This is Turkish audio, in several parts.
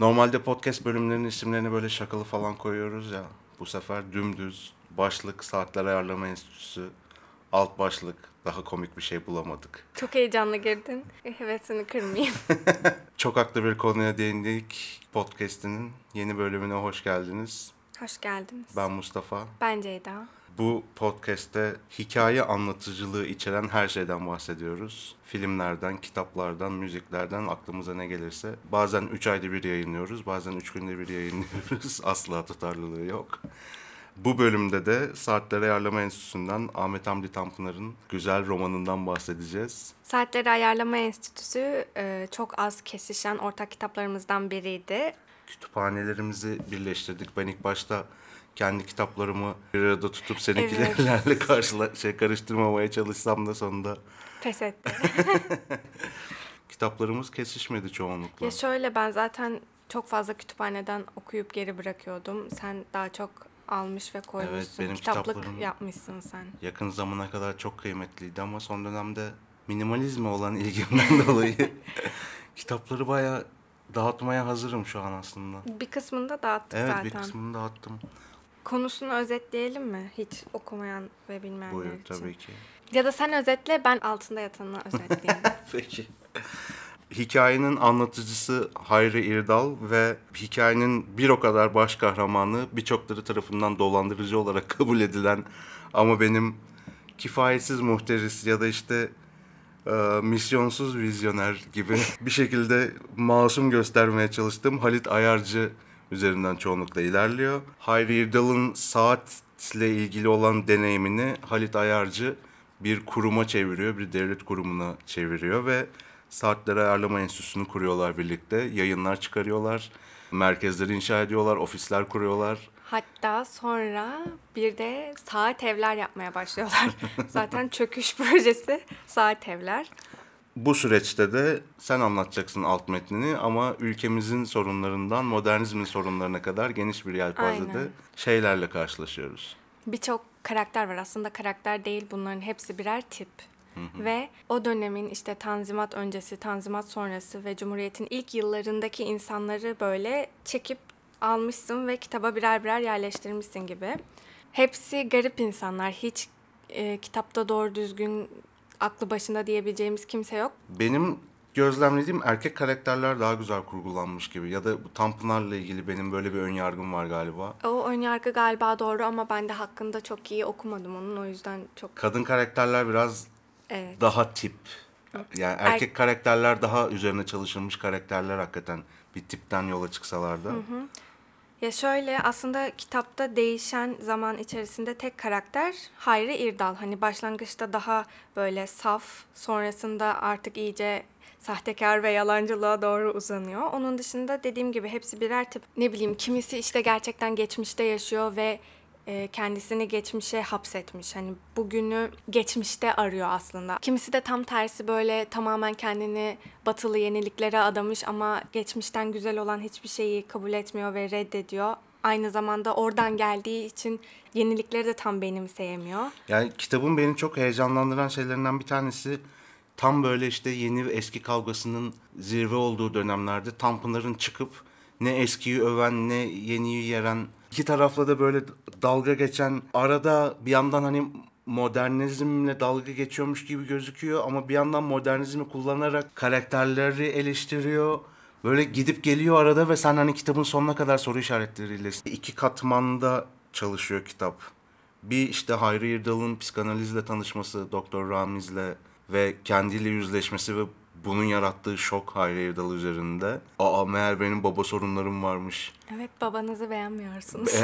Normalde podcast bölümlerinin isimlerini böyle şakalı falan koyuyoruz ya. Bu sefer dümdüz başlık Saatler Ayarlama Enstitüsü alt başlık daha komik bir şey bulamadık. Çok heyecanlı girdin. Hevesini kırmayayım. Çok haklı bir konuya değindik. Podcast'inin yeni bölümüne hoş geldiniz. Hoş geldiniz. Ben Mustafa. Ben Ceyda. Bu podcast'te hikaye anlatıcılığı içeren her şeyden bahsediyoruz. Filmlerden, kitaplardan, müziklerden aklımıza ne gelirse. Bazen 3 ayda bir yayınlıyoruz, bazen 3 günde bir yayınlıyoruz. Asla tutarlılığı yok. Bu bölümde de Saatleri Ayarlama Enstitüsü'nden Ahmet Hamdi Tanpınar'ın güzel romanından bahsedeceğiz. Saatleri Ayarlama Enstitüsü e, çok az kesişen ortak kitaplarımızdan biriydi. Kütüphanelerimizi birleştirdik. Ben ilk başta kendi kitaplarımı bir arada tutup seninkilerle evet. karşıla şey karıştırmamaya çalışsam da sonunda pes etti. Kitaplarımız kesişmedi çoğunlukla. Ya şöyle ben zaten çok fazla kütüphaneden okuyup geri bırakıyordum. Sen daha çok almış ve koymuşsun. Evet, benim Kitaplık yapmışsın sen. Yakın zamana kadar çok kıymetliydi ama son dönemde minimalizme olan ilgimden dolayı kitapları bayağı dağıtmaya hazırım şu an aslında. Bir kısmını da dağıttık evet, zaten. Evet bir kısmını dağıttım. Konusunu özetleyelim mi? Hiç okumayan ve bilmeyenler Buyur, için. tabii ki. Ya da sen özetle ben altında yatanı özetleyeyim. Peki. Hikayenin anlatıcısı Hayri İrdal ve hikayenin bir o kadar baş kahramanı birçokları tarafından dolandırıcı olarak kabul edilen ama benim kifayetsiz muhteris ya da işte e, misyonsuz vizyoner gibi bir şekilde masum göstermeye çalıştığım Halit Ayarcı üzerinden çoğunlukla ilerliyor. Hayri İrdal'ın saatle ilgili olan deneyimini Halit Ayarcı bir kuruma çeviriyor, bir devlet kurumuna çeviriyor ve Saatleri Ayarlama Enstitüsü'nü kuruyorlar birlikte. Yayınlar çıkarıyorlar, merkezleri inşa ediyorlar, ofisler kuruyorlar. Hatta sonra bir de saat evler yapmaya başlıyorlar. Zaten çöküş projesi saat evler. Bu süreçte de sen anlatacaksın alt metnini ama ülkemizin sorunlarından modernizmin sorunlarına kadar geniş bir yelpazede Aynen. şeylerle karşılaşıyoruz. Birçok karakter var. Aslında karakter değil bunların hepsi birer tip. Ve o dönemin işte Tanzimat öncesi, Tanzimat sonrası ve Cumhuriyet'in ilk yıllarındaki insanları böyle çekip almışsın ve kitaba birer birer yerleştirmişsin gibi. Hepsi garip insanlar. Hiç e, kitapta doğru düzgün aklı başında diyebileceğimiz kimse yok. Benim gözlemlediğim erkek karakterler daha güzel kurgulanmış gibi. Ya da bu Tanpınar'la ilgili benim böyle bir ön yargım var galiba. O ön yargı galiba doğru ama ben de hakkında çok iyi okumadım onun. O yüzden çok... Kadın karakterler biraz evet. daha tip. Yani erkek er... karakterler daha üzerine çalışılmış karakterler hakikaten bir tipten yola çıksalardı. Hı hı. Ya şöyle aslında kitapta değişen zaman içerisinde tek karakter Hayri İrdal. Hani başlangıçta daha böyle saf, sonrasında artık iyice sahtekar ve yalancılığa doğru uzanıyor. Onun dışında dediğim gibi hepsi birer tip. Ne bileyim kimisi işte gerçekten geçmişte yaşıyor ve e, kendisini geçmişe hapsetmiş. Hani bugünü geçmişte arıyor aslında. Kimisi de tam tersi böyle tamamen kendini batılı yeniliklere adamış ama geçmişten güzel olan hiçbir şeyi kabul etmiyor ve reddediyor. Aynı zamanda oradan geldiği için yenilikleri de tam benimseyemiyor. Yani kitabın beni çok heyecanlandıran şeylerinden bir tanesi tam böyle işte yeni ve eski kavgasının zirve olduğu dönemlerde Tanpınar'ın çıkıp ne eskiyi öven ne yeniyi yeren iki tarafla da böyle dalga geçen arada bir yandan hani modernizmle dalga geçiyormuş gibi gözüküyor ama bir yandan modernizmi kullanarak karakterleri eleştiriyor. Böyle gidip geliyor arada ve sen hani kitabın sonuna kadar soru işaretleriyle iki katmanda çalışıyor kitap. Bir işte Hayri İrdal'ın psikanalizle tanışması Doktor Ramiz'le ve kendiyle yüzleşmesi ve bunun yarattığı şok Hayri Erdal üzerinde. Aa meğer benim baba sorunlarım varmış. Evet babanızı beğenmiyorsunuz.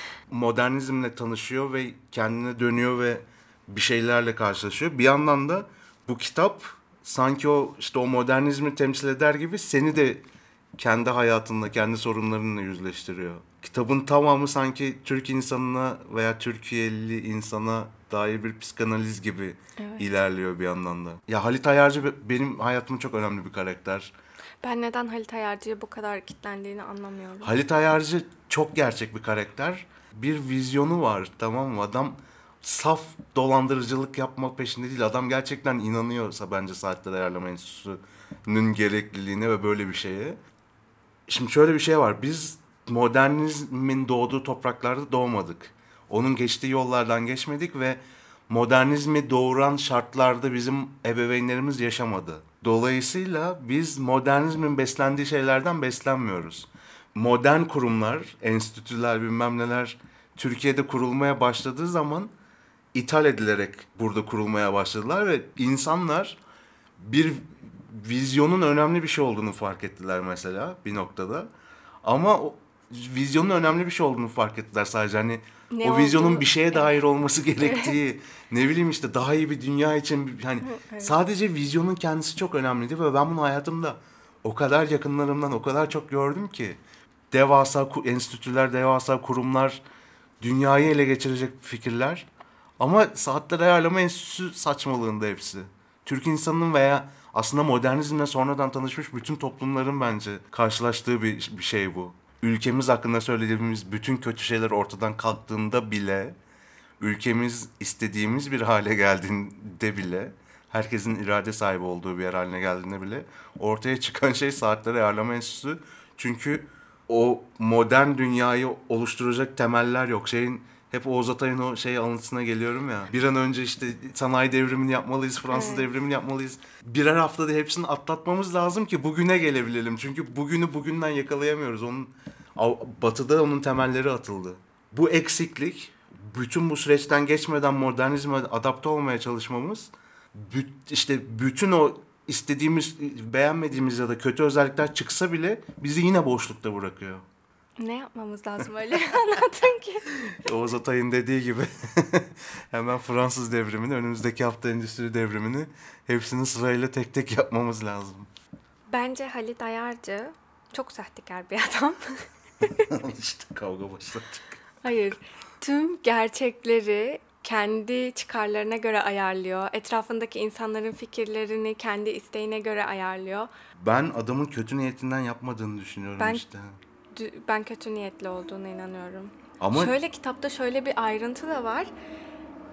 Modernizmle tanışıyor ve kendine dönüyor ve bir şeylerle karşılaşıyor. Bir yandan da bu kitap sanki o işte o modernizmi temsil eder gibi seni de kendi hayatınla, kendi sorunlarınla yüzleştiriyor. Kitabın tamamı sanki Türk insanına veya Türkiye'li insana dair bir psikanaliz gibi evet. ilerliyor bir yandan da. Ya Halit Ayarcı benim hayatımın çok önemli bir karakter. Ben neden Halit Ayarcı'ya bu kadar kitlendiğini anlamıyorum. Halit Ayarcı çok gerçek bir karakter. Bir vizyonu var tamam mı? Adam saf dolandırıcılık yapma peşinde değil. Adam gerçekten inanıyorsa bence Saatler Ayarlama Enstitüsü'nün gerekliliğine ve böyle bir şeye Şimdi şöyle bir şey var. Biz modernizmin doğduğu topraklarda doğmadık. Onun geçtiği yollardan geçmedik ve modernizmi doğuran şartlarda bizim ebeveynlerimiz yaşamadı. Dolayısıyla biz modernizmin beslendiği şeylerden beslenmiyoruz. Modern kurumlar, enstitüler bilmem neler Türkiye'de kurulmaya başladığı zaman ithal edilerek burada kurulmaya başladılar ve insanlar bir vizyonun önemli bir şey olduğunu fark ettiler mesela bir noktada. Ama vizyonun önemli bir şey olduğunu fark ettiler sadece. Hani Ne o vizyonun olduğunu- bir şeye dair olması gerektiği ne bileyim işte daha iyi bir dünya için hani sadece vizyonun kendisi çok önemliydi ve ben bunu hayatımda o kadar yakınlarımdan o kadar çok gördüm ki devasa enstitüler, devasa kurumlar dünyayı ele geçirecek fikirler. Ama saatler ayarlama enstitüsü saçmalığında hepsi. Türk insanının veya aslında modernizmle sonradan tanışmış bütün toplumların bence karşılaştığı bir, bir şey bu. Ülkemiz hakkında söylediğimiz bütün kötü şeyler ortadan kalktığında bile ülkemiz istediğimiz bir hale geldiğinde bile herkesin irade sahibi olduğu bir yer haline geldiğinde bile ortaya çıkan şey saatler ayarlama enstitüsü. Çünkü o modern dünyayı oluşturacak temeller yok. Şeyin hep Oğuz Atay'ın o şey anlatısına geliyorum ya. Bir an önce işte sanayi devrimini yapmalıyız, Fransız Evet. devrimini yapmalıyız. Birer haftada hepsini atlatmamız lazım ki bugüne gelebilelim. Çünkü bugünü bugünden yakalayamıyoruz. Onun batıda onun temelleri atıldı. Bu eksiklik bütün bu süreçten geçmeden modernizme adapte olmaya çalışmamız işte bütün o istediğimiz, beğenmediğimiz ya da kötü özellikler çıksa bile bizi yine boşlukta bırakıyor. Ne yapmamız lazım öyle anlatın ki. Oğuz Atay'ın dediği gibi hemen Fransız devrimini, önümüzdeki hafta endüstri devrimini hepsini sırayla tek tek yapmamız lazım. Bence Halit Ayarcı çok sahtekar bir adam. işte kavga başlattık. Hayır. Tüm gerçekleri kendi çıkarlarına göre ayarlıyor. Etrafındaki insanların fikirlerini kendi isteğine göre ayarlıyor. Ben adamın kötü niyetinden yapmadığını düşünüyorum Ben- işte. Ben kötü niyetli olduğuna inanıyorum. Ama Şöyle kitapta şöyle bir ayrıntı da var.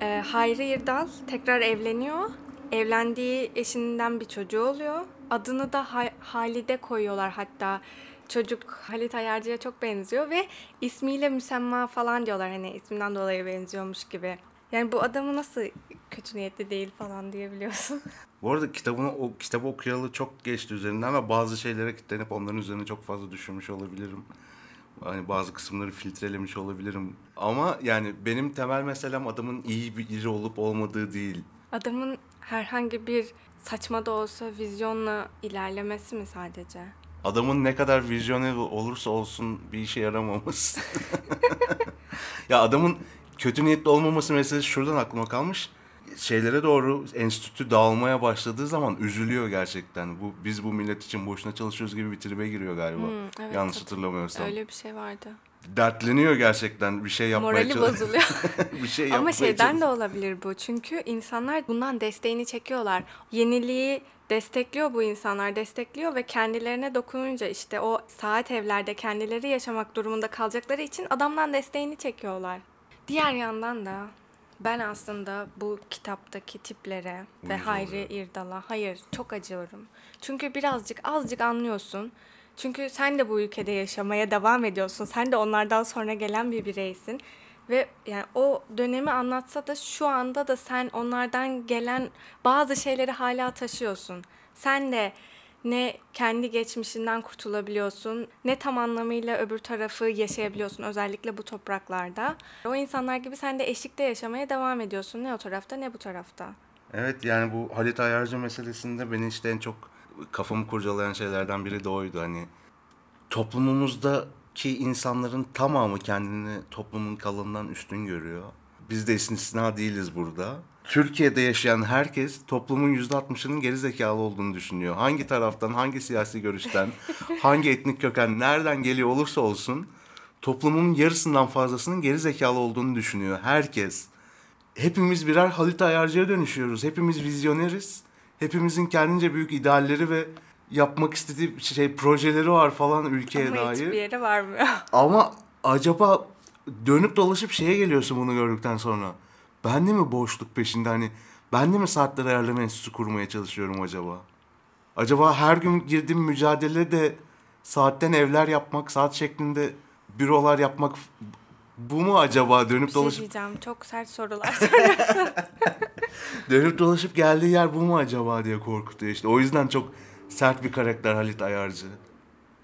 Ee, Hayri İrdal tekrar evleniyor. Evlendiği eşinden bir çocuğu oluyor. Adını da Ha- Halide koyuyorlar hatta. Çocuk Halit Ayarcı'ya çok benziyor ve ismiyle müsemma falan diyorlar hani isminden dolayı benziyormuş gibi. Yani bu adamı nasıl kötü niyetli değil falan diyebiliyorsun. Bu arada kitabını o kitabı okuyalı çok geçti üzerinden ve bazı şeylere kilitlenip onların üzerine çok fazla düşünmüş olabilirim. Hani bazı kısımları filtrelemiş olabilirim. Ama yani benim temel meselem adamın iyi biri olup olmadığı değil. Adamın herhangi bir saçma da olsa vizyonla ilerlemesi mi sadece? Adamın ne kadar vizyoner olursa olsun bir işe yaramaması. ya adamın kötü niyetli olmaması meselesi şuradan aklıma kalmış. Şeylere doğru enstitü dağılmaya başladığı zaman üzülüyor gerçekten. Bu biz bu millet için boşuna çalışıyoruz gibi bir tribe giriyor galiba. Hmm, evet, Yanlış hat- hatırlamıyorsam. Öyle bir şey vardı. Dertleniyor gerçekten bir şey yapmaya Morali çalış- bozuluyor. bir şey Ama yapmaya şeyden çalış- de olabilir bu. Çünkü insanlar bundan desteğini çekiyorlar. Yeniliği destekliyor bu insanlar, destekliyor ve kendilerine dokununca işte o saat evlerde kendileri yaşamak durumunda kalacakları için adamdan desteğini çekiyorlar. Diğer yandan da ben aslında bu kitaptaki tiplere ve Uyuz Hayri oluyor. İrdal'a hayır çok acıyorum. Çünkü birazcık azıcık anlıyorsun. Çünkü sen de bu ülkede yaşamaya devam ediyorsun. Sen de onlardan sonra gelen bir bireysin. Ve yani o dönemi anlatsa da şu anda da sen onlardan gelen bazı şeyleri hala taşıyorsun. Sen de ne kendi geçmişinden kurtulabiliyorsun, ne tam anlamıyla öbür tarafı yaşayabiliyorsun özellikle bu topraklarda. O insanlar gibi sen de eşlikte yaşamaya devam ediyorsun. Ne o tarafta ne bu tarafta. Evet yani bu Halit Ayarcı meselesinde beni işte en çok kafamı kurcalayan şeylerden biri de oydu. Hani toplumumuzdaki insanların tamamı kendini toplumun kalanından üstün görüyor. Biz de istisna değiliz burada. Türkiye'de yaşayan herkes toplumun %60'ının geri zekalı olduğunu düşünüyor. Hangi taraftan, hangi siyasi görüşten, hangi etnik köken, nereden geliyor olursa olsun toplumun yarısından fazlasının geri zekalı olduğunu düşünüyor herkes hepimiz birer Halit Ayarcı'ya dönüşüyoruz. Hepimiz vizyoneriz. Hepimizin kendince büyük idealleri ve yapmak istediği şey projeleri var falan ülkeye Ama dair. hiçbir yere varmıyor. Ama acaba dönüp dolaşıp şeye geliyorsun bunu gördükten sonra. Ben de mi boşluk peşinde hani ben de mi saatler ayarlama enstitüsü kurmaya çalışıyorum acaba? Acaba her gün girdiğim mücadele de saatten evler yapmak, saat şeklinde bürolar yapmak bu mu acaba dönüp Bir şey dolaşıp diyeceğim. Çok sert sorular. dönüp dolaşıp geldiği yer bu mu acaba diye korkutuyor işte. O yüzden çok sert bir karakter Halit Ayarcı.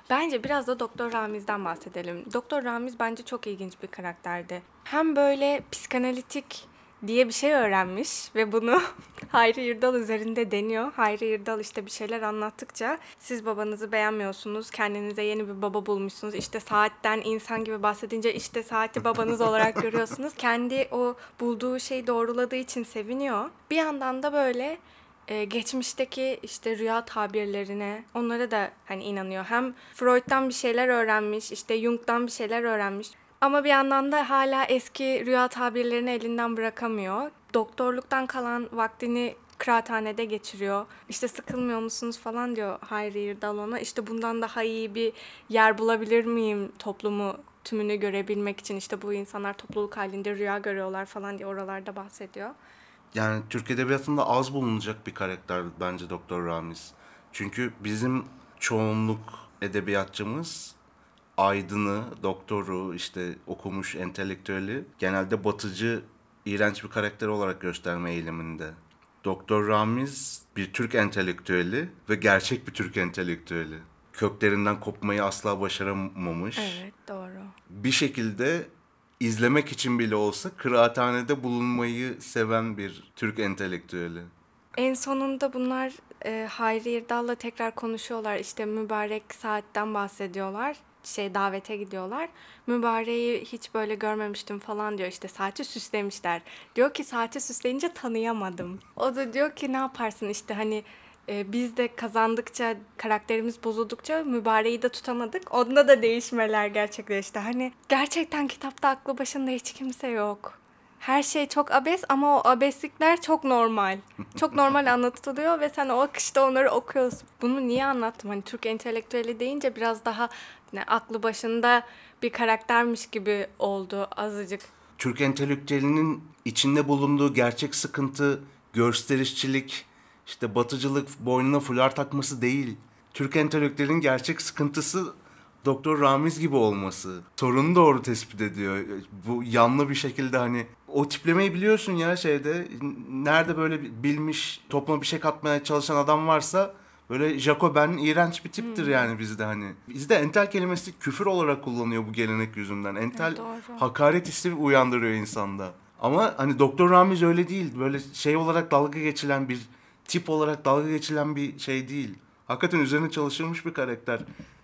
Bence biraz da Doktor Ramiz'den bahsedelim. Doktor Ramiz bence çok ilginç bir karakterdi. Hem böyle psikanalitik diye bir şey öğrenmiş ve bunu Hayri Yırdal üzerinde deniyor. Hayri Yırdal işte bir şeyler anlattıkça siz babanızı beğenmiyorsunuz, kendinize yeni bir baba bulmuşsunuz. İşte saatten insan gibi bahsedince işte saati babanız olarak görüyorsunuz. Kendi o bulduğu şeyi doğruladığı için seviniyor. Bir yandan da böyle e, geçmişteki işte rüya tabirlerine onlara da hani inanıyor. Hem Freud'dan bir şeyler öğrenmiş, işte Jung'dan bir şeyler öğrenmiş. Ama bir yandan da hala eski rüya tabirlerini elinden bırakamıyor. Doktorluktan kalan vaktini kıraathanede geçiriyor. İşte sıkılmıyor musunuz falan diyor Hayri Yırdal ona. İşte bundan daha iyi bir yer bulabilir miyim toplumu tümünü görebilmek için işte bu insanlar topluluk halinde rüya görüyorlar falan diye oralarda bahsediyor. Yani Türk Edebiyatı'nda az bulunacak bir karakter bence Doktor Ramiz. Çünkü bizim çoğunluk edebiyatçımız aydını, doktoru, işte okumuş entelektüeli genelde batıcı, iğrenç bir karakter olarak gösterme eğiliminde. Doktor Ramiz bir Türk entelektüeli ve gerçek bir Türk entelektüeli. Köklerinden kopmayı asla başaramamış. Evet doğru. Bir şekilde izlemek için bile olsa kıraathanede bulunmayı seven bir Türk entelektüeli. En sonunda bunlar e, Hayri Yırdal'la tekrar konuşuyorlar. İşte mübarek saatten bahsediyorlar. Şey davete gidiyorlar. Mübareği hiç böyle görmemiştim falan diyor. İşte saati süslemişler. Diyor ki saati süsleyince tanıyamadım. O da diyor ki ne yaparsın işte hani e, biz de kazandıkça karakterimiz bozuldukça mübareği de tutamadık. Onda da değişmeler gerçekleşti. Hani gerçekten kitapta aklı başında hiç kimse yok. Her şey çok abes ama o abeslikler çok normal. Çok normal anlatılıyor ve sen o akışta onları okuyorsun. Bunu niye anlattım? Hani Türk entelektüeli deyince biraz daha ne aklı başında bir karaktermiş gibi oldu azıcık. Türk entelektüelinin içinde bulunduğu gerçek sıkıntı, gösterişçilik, işte batıcılık, boynuna fular takması değil. Türk entelektüelinin gerçek sıkıntısı Doktor Ramiz gibi olması. Sorunu doğru tespit ediyor. Bu yanlı bir şekilde hani o tiplemeyi biliyorsun ya şeyde. Nerede böyle bilmiş, topluma bir şey katmaya çalışan adam varsa böyle Jacoben iğrenç bir tiptir yani bizde hani. Bizde entel kelimesi küfür olarak kullanıyor bu gelenek yüzünden. Entel Evet, doğru. hakaret hissi uyandırıyor insanda. Ama hani Doktor Ramiz öyle değil. Böyle şey olarak dalga geçilen bir tip olarak dalga geçilen bir şey değil. Hakikaten üzerine çalışılmış bir karakter.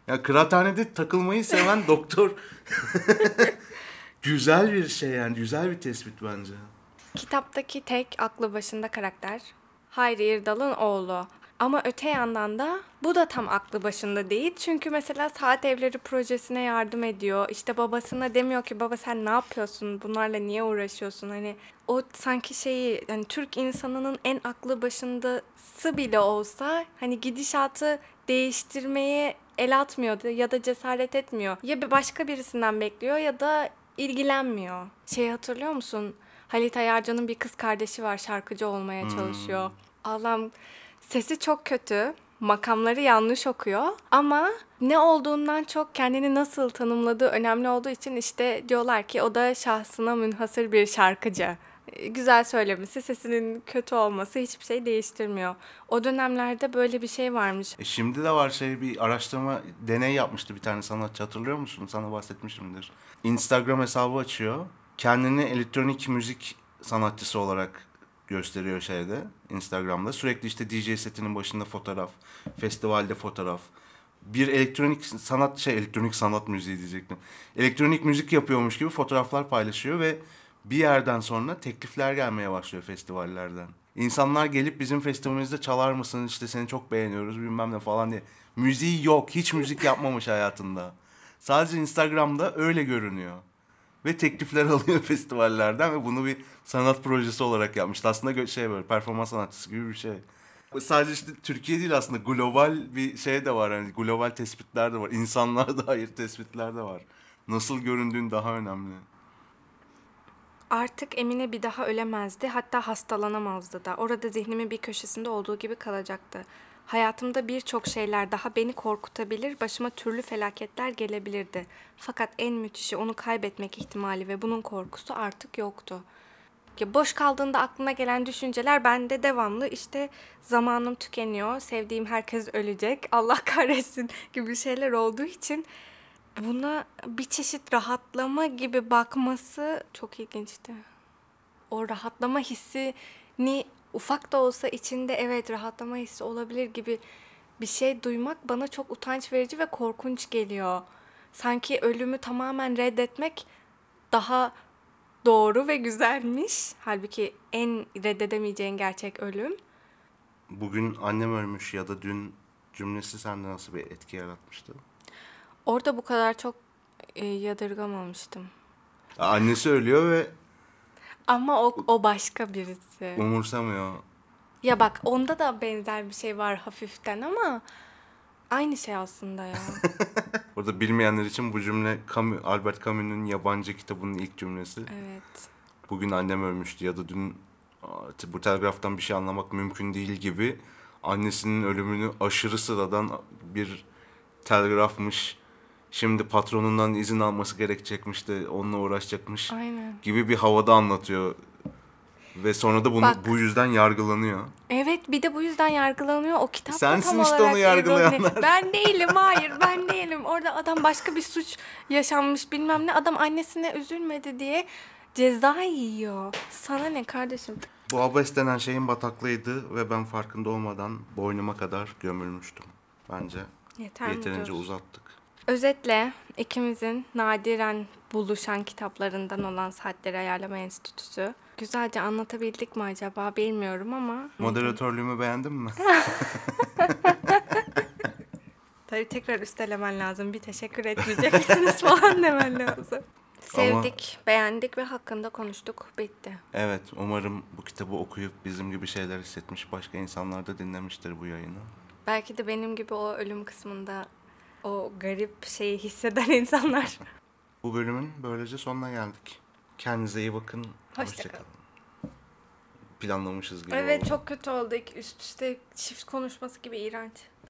Ya kıraathanede takılmayı seven doktor güzel bir şey yani güzel bir tespit bence. Kitaptaki tek aklı başında karakter Hayri İrdal'ın oğlu. Ama öte yandan da bu da tam aklı başında değil. Çünkü mesela saat evleri projesine yardım ediyor. İşte babasına demiyor ki baba sen ne yapıyorsun? Bunlarla niye uğraşıyorsun? Hani o sanki şeyi hani Türk insanının en aklı başındası bile olsa hani gidişatı değiştirmeye el atmıyor ya da cesaret etmiyor. Ya başka birisinden bekliyor ya da ilgilenmiyor. Şey hatırlıyor musun? Halit Ayarcan'ın bir kız kardeşi var şarkıcı olmaya çalışıyor. Allah'ım sesi çok kötü. Makamları yanlış okuyor ama ne olduğundan çok kendini nasıl tanımladığı önemli olduğu için işte diyorlar ki o da şahsına münhasır bir şarkıcı. E, Güzel söylemesi, sesinin kötü olması hiçbir şey değiştirmiyor. O dönemlerde böyle bir şey varmış. E şimdi de var şey bir araştırma deney yapmıştı bir tane sanatçı hatırlıyor musun? Sana bahsetmişimdir. Instagram hesabı açıyor. Kendini elektronik müzik sanatçısı olarak gösteriyor şeyde Instagram'da. Sürekli işte DJ setinin başında fotoğraf, festivalde fotoğraf. Bir elektronik sanat şey elektronik sanat müziği diyecektim. Elektronik müzik yapıyormuş gibi fotoğraflar paylaşıyor ve bir yerden sonra teklifler gelmeye başlıyor festivallerden. İnsanlar gelip bizim festivalimizde çalar mısın işte seni çok beğeniyoruz bilmem ne falan diye. Müziği yok hiç müzik yapmamış hayatında. Sadece Instagram'da öyle görünüyor. Ve teklifler alıyor festivallerden ve bunu bir sanat projesi olarak yapmıştı. Aslında şey böyle performans sanatçısı gibi bir şey. Sadece işte Türkiye değil aslında global bir şey de var. Yani global tespitler de var. İnsanlara dair tespitler de var. Nasıl göründüğün daha önemli. Artık Emine bir daha ölemezdi hatta hastalanamazdı da. Orada zihnimin bir köşesinde olduğu gibi kalacaktı. Hayatımda birçok şeyler daha beni korkutabilir, başıma türlü felaketler gelebilirdi. Fakat en müthişi onu kaybetmek ihtimali ve bunun korkusu artık yoktu. Ya boş kaldığında aklına gelen düşünceler bende devamlı işte zamanım tükeniyor, sevdiğim herkes ölecek, Allah kahretsin gibi şeyler olduğu için buna bir çeşit rahatlama gibi bakması çok ilginçti. O rahatlama hissini ufak da olsa içinde evet rahatlama hissi olabilir gibi bir şey duymak bana çok utanç verici ve korkunç geliyor. Sanki ölümü tamamen reddetmek daha doğru ve güzelmiş. Halbuki en reddedemeyeceğin gerçek ölüm. Bugün annem ölmüş ya da dün cümlesi sende nasıl bir etki yaratmıştı? Orada bu kadar çok e, yadırgamamıştım. Annesi ölüyor ve Ama o, o başka birisi. umursamıyor. Ya bak onda da benzer bir şey var hafiften ama aynı şey aslında ya. Orada bilmeyenler için bu cümle Camus, Albert Camus'un yabancı kitabının ilk cümlesi. evet. Bugün annem ölmüştü ya da dün bu telgraftan bir şey anlamak mümkün değil gibi annesinin ölümünü aşırı sıradan bir telgrafmış. Şimdi patronundan izin alması gerekecekmiş de onunla uğraşacakmış Aynen. gibi bir havada anlatıyor. Ve sonra da bunu Bak. bu yüzden yargılanıyor. Evet bir de bu yüzden yargılanıyor. O kitapta Sensin tam işte onu yargılayanlar. Ben değilim hayır ben değilim. Orada adam başka bir suç yaşanmış bilmem ne. Adam annesine üzülmedi diye ceza yiyor. Sana ne kardeşim? Bu abes denen şeyin bataklığıydı ve ben farkında olmadan boynuma kadar gömülmüştüm. Bence Yeter yeterince uzattık. Özetle ikimizin nadiren buluşan kitaplarından olan Saatleri Ayarlama Enstitüsü. Güzelce anlatabildik mi acaba bilmiyorum ama. Moderatörlüğümü beğendin mi? Tabii tekrar üstelemen lazım. Bir teşekkür etmeyeceksiniz falan demen lazım. Sevdik, beğendik ve hakkında konuştuk. Bitti. Evet, umarım bu kitabı okuyup bizim gibi şeyler hissetmiş başka insanlar da dinlemiştir bu yayını. Belki de benim gibi o ölüm kısmında o garip şeyi hisseden insanlar. Bu bölümün böylece sonuna geldik. Kendinize iyi bakın. Hoşça Hoşçakalın. Planlamışız gibi evet oldu. çok kötü oldu. Üst üste çift konuşması gibi iğrenç.